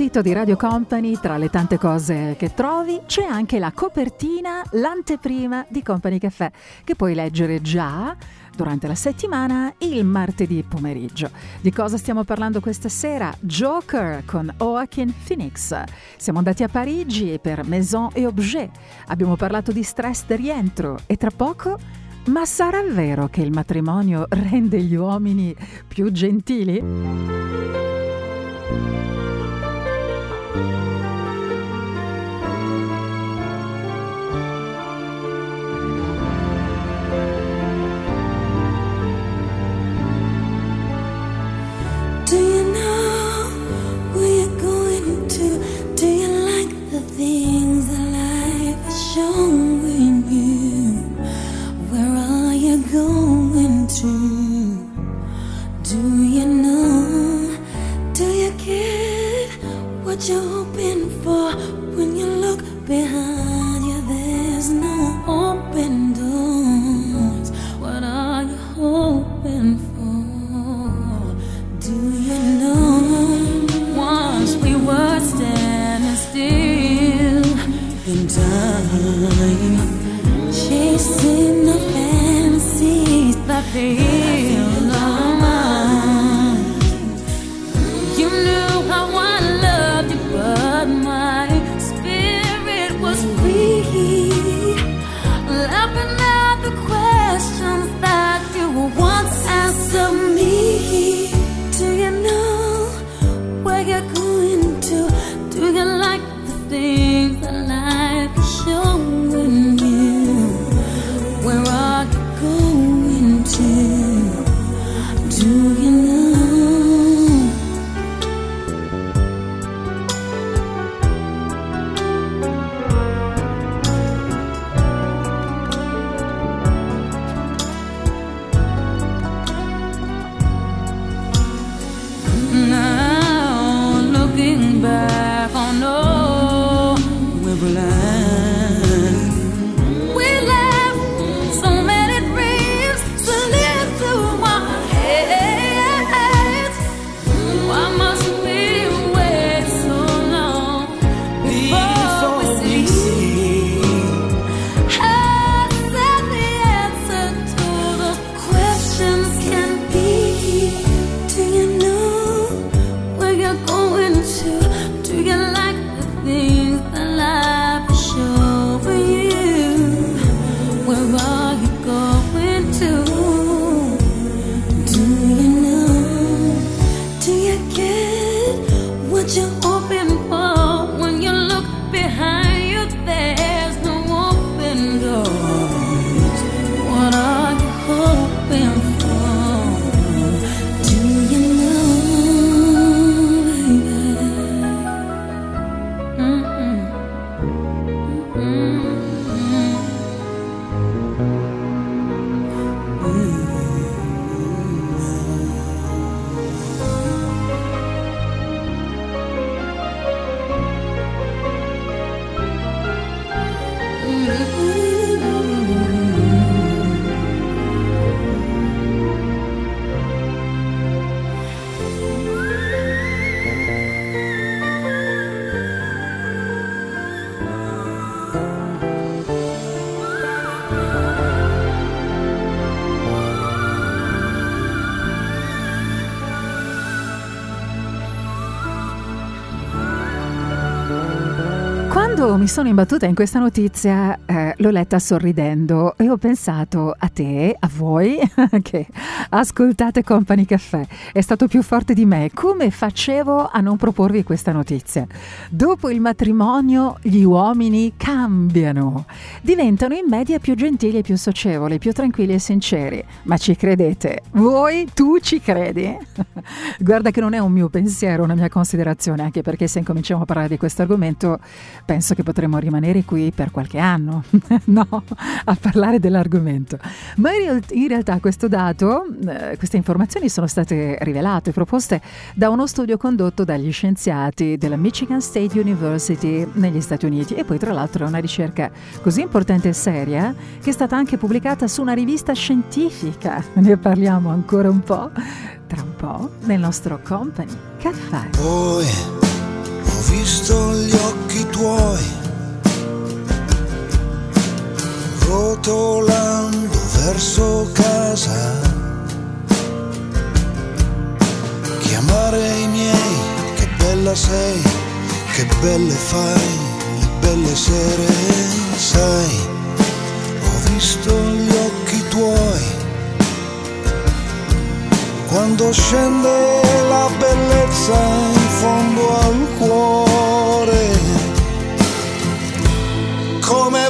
sito di Radio Company, tra le tante cose che trovi, c'è anche la copertina, l'anteprima di Company Caffè, che puoi leggere già durante la settimana il martedì pomeriggio. Di cosa stiamo parlando questa sera? Joker con Joaquin Phoenix. Siamo andati a Parigi per Maison et Objet. Abbiamo parlato di stress del rientro e tra poco ma sarà vero che il matrimonio rende gli uomini più gentili? things mi sono imbattuta in questa notizia, eh, l'ho letta sorridendo e ho pensato a te, a voi che ascoltate Company Caffè. È stato più forte di me. Come facevo a non proporvi questa notizia? Dopo il matrimonio gli uomini cambiano, diventano in media più gentili e più socievoli, più tranquilli e sinceri. Ma ci credete? Voi, tu ci credi? Guarda che non è un mio pensiero, una mia considerazione, anche perché se incominciamo a parlare di questo argomento penso che potremmo rimanere qui per qualche anno, no, a parlare dell'argomento. Ma in, real- in realtà questo dato, eh, queste informazioni sono state rivelate, proposte da uno studio condotto dagli scienziati della Michigan State University negli Stati Uniti e poi tra l'altro è una ricerca così importante e seria che è stata anche pubblicata su una rivista scientifica. Ne parliamo ancora un po', tra un po', nel nostro Company Caffè. Poi ho visto gli occhi tuoi rotolando verso casa. Chiamare i miei, che bella sei, che belle fai, le belle sere, sai. Ho visto gli occhi tuoi quando scende la bellezza in fondo al cuore, come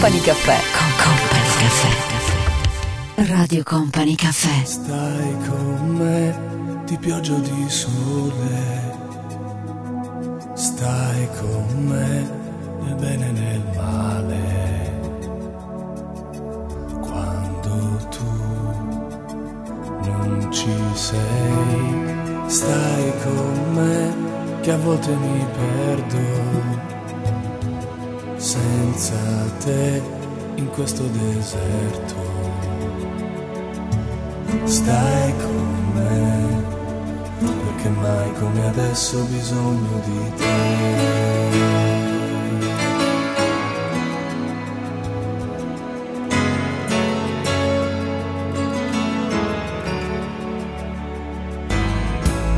Company Caffè. Con Company Caffè. Radio Company Caffè. Stai con me di pioggia di sole. Stai con me, perché mai come adesso ho bisogno di te.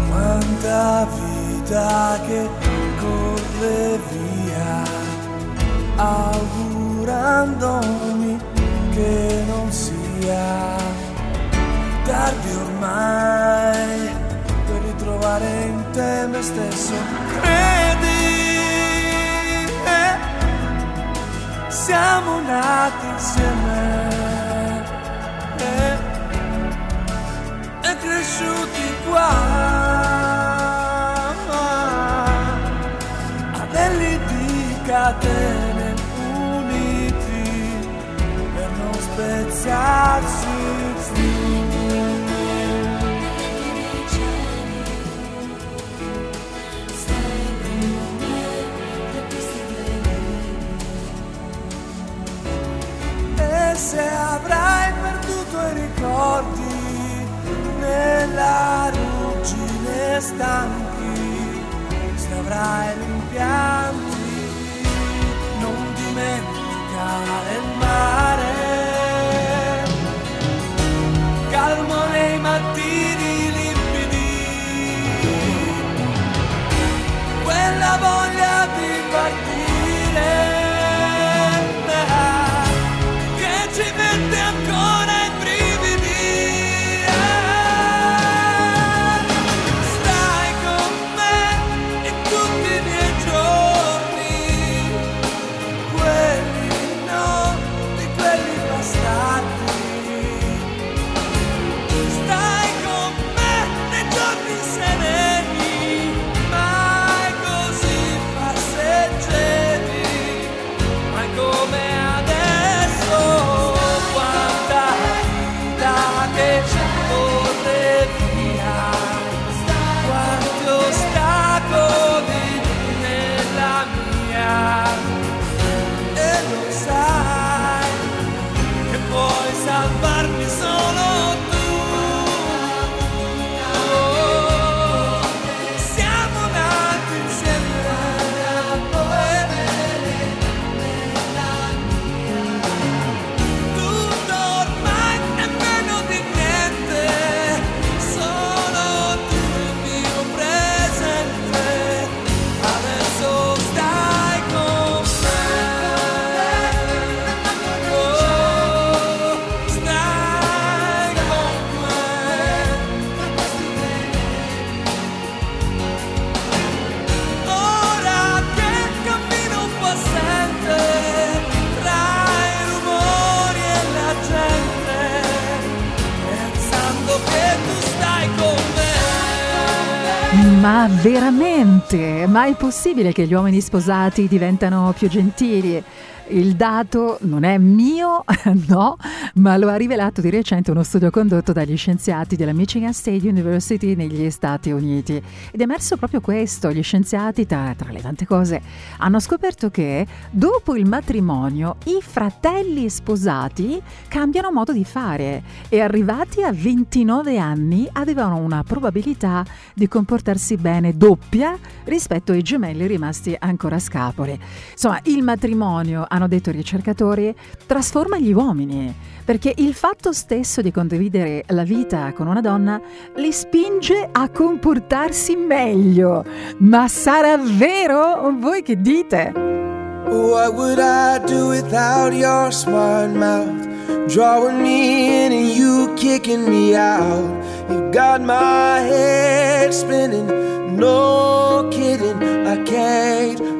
Quanta vita che corre via, augurandomi che non sia tardi ormai per ritrovare in te me stesso. Credi, eh, siamo nati insieme eh, e cresciuti qua. Anelli di catene uniti per non spezzarsi se avrai perduto i ricordi nella ruggine stanchi, se avrai rimpianti, non dimenticare il mare. Calmo nei mattini limpidi, quella voglia di partire Ma veramente? Ma è possibile che gli uomini sposati diventano più gentili? Il dato non è mio, no, ma lo ha rivelato di recente uno studio condotto dagli scienziati della Michigan State University negli Stati Uniti. Ed è emerso proprio questo, gli scienziati, tra, tra le tante cose, hanno scoperto che dopo il matrimonio i fratelli sposati cambiano modo di fare e arrivati a 29 anni avevano una probabilità di comportarsi bene doppia rispetto ai gemelli rimasti ancora a scapoli. Insomma, il matrimonio, hanno detto i ricercatori, trasforma gli uomini, perché il fatto stesso di condividere la vita con una donna li spinge a comportarsi meglio. Ma sarà vero? Voi che dite? What would I do without your smart mouth? Drawing me in and you kicking me out. You got my head spinning, no kidding. I can't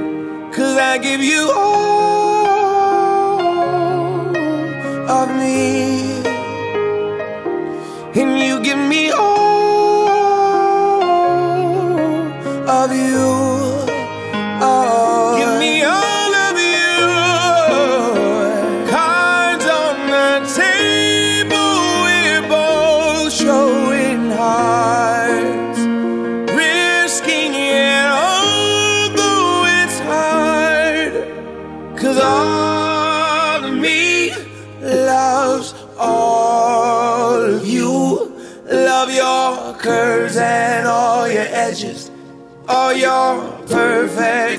I give you all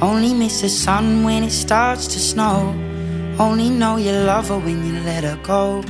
Only miss the sun when it starts to snow. Only know you love her when you let her go.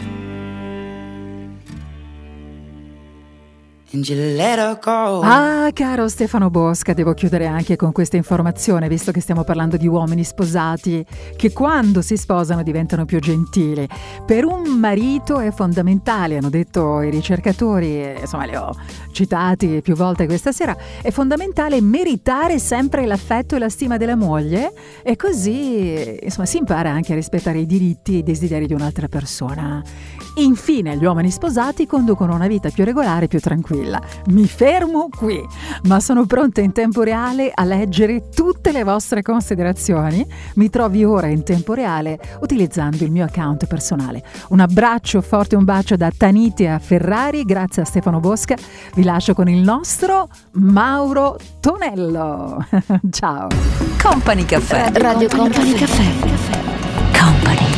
Ah, caro Stefano Bosca, devo chiudere anche con questa informazione, visto che stiamo parlando di uomini sposati che quando si sposano diventano più gentili. Per un marito è fondamentale, hanno detto i ricercatori, e, insomma li ho citati più volte questa sera, è fondamentale meritare sempre l'affetto e la stima della moglie e così insomma, si impara anche a rispettare i diritti e i desideri di un'altra persona. Infine, gli uomini sposati conducono una vita più regolare e più tranquilla. Mi fermo qui, ma sono pronta in tempo reale a leggere tutte le vostre considerazioni. Mi trovi ora in tempo reale utilizzando il mio account personale. Un abbraccio forte, un bacio da Tanitia Ferrari, grazie a Stefano Bosca. Vi lascio con il nostro Mauro Tonello. Ciao. Company Caffè. Radio Company Caffè. Company.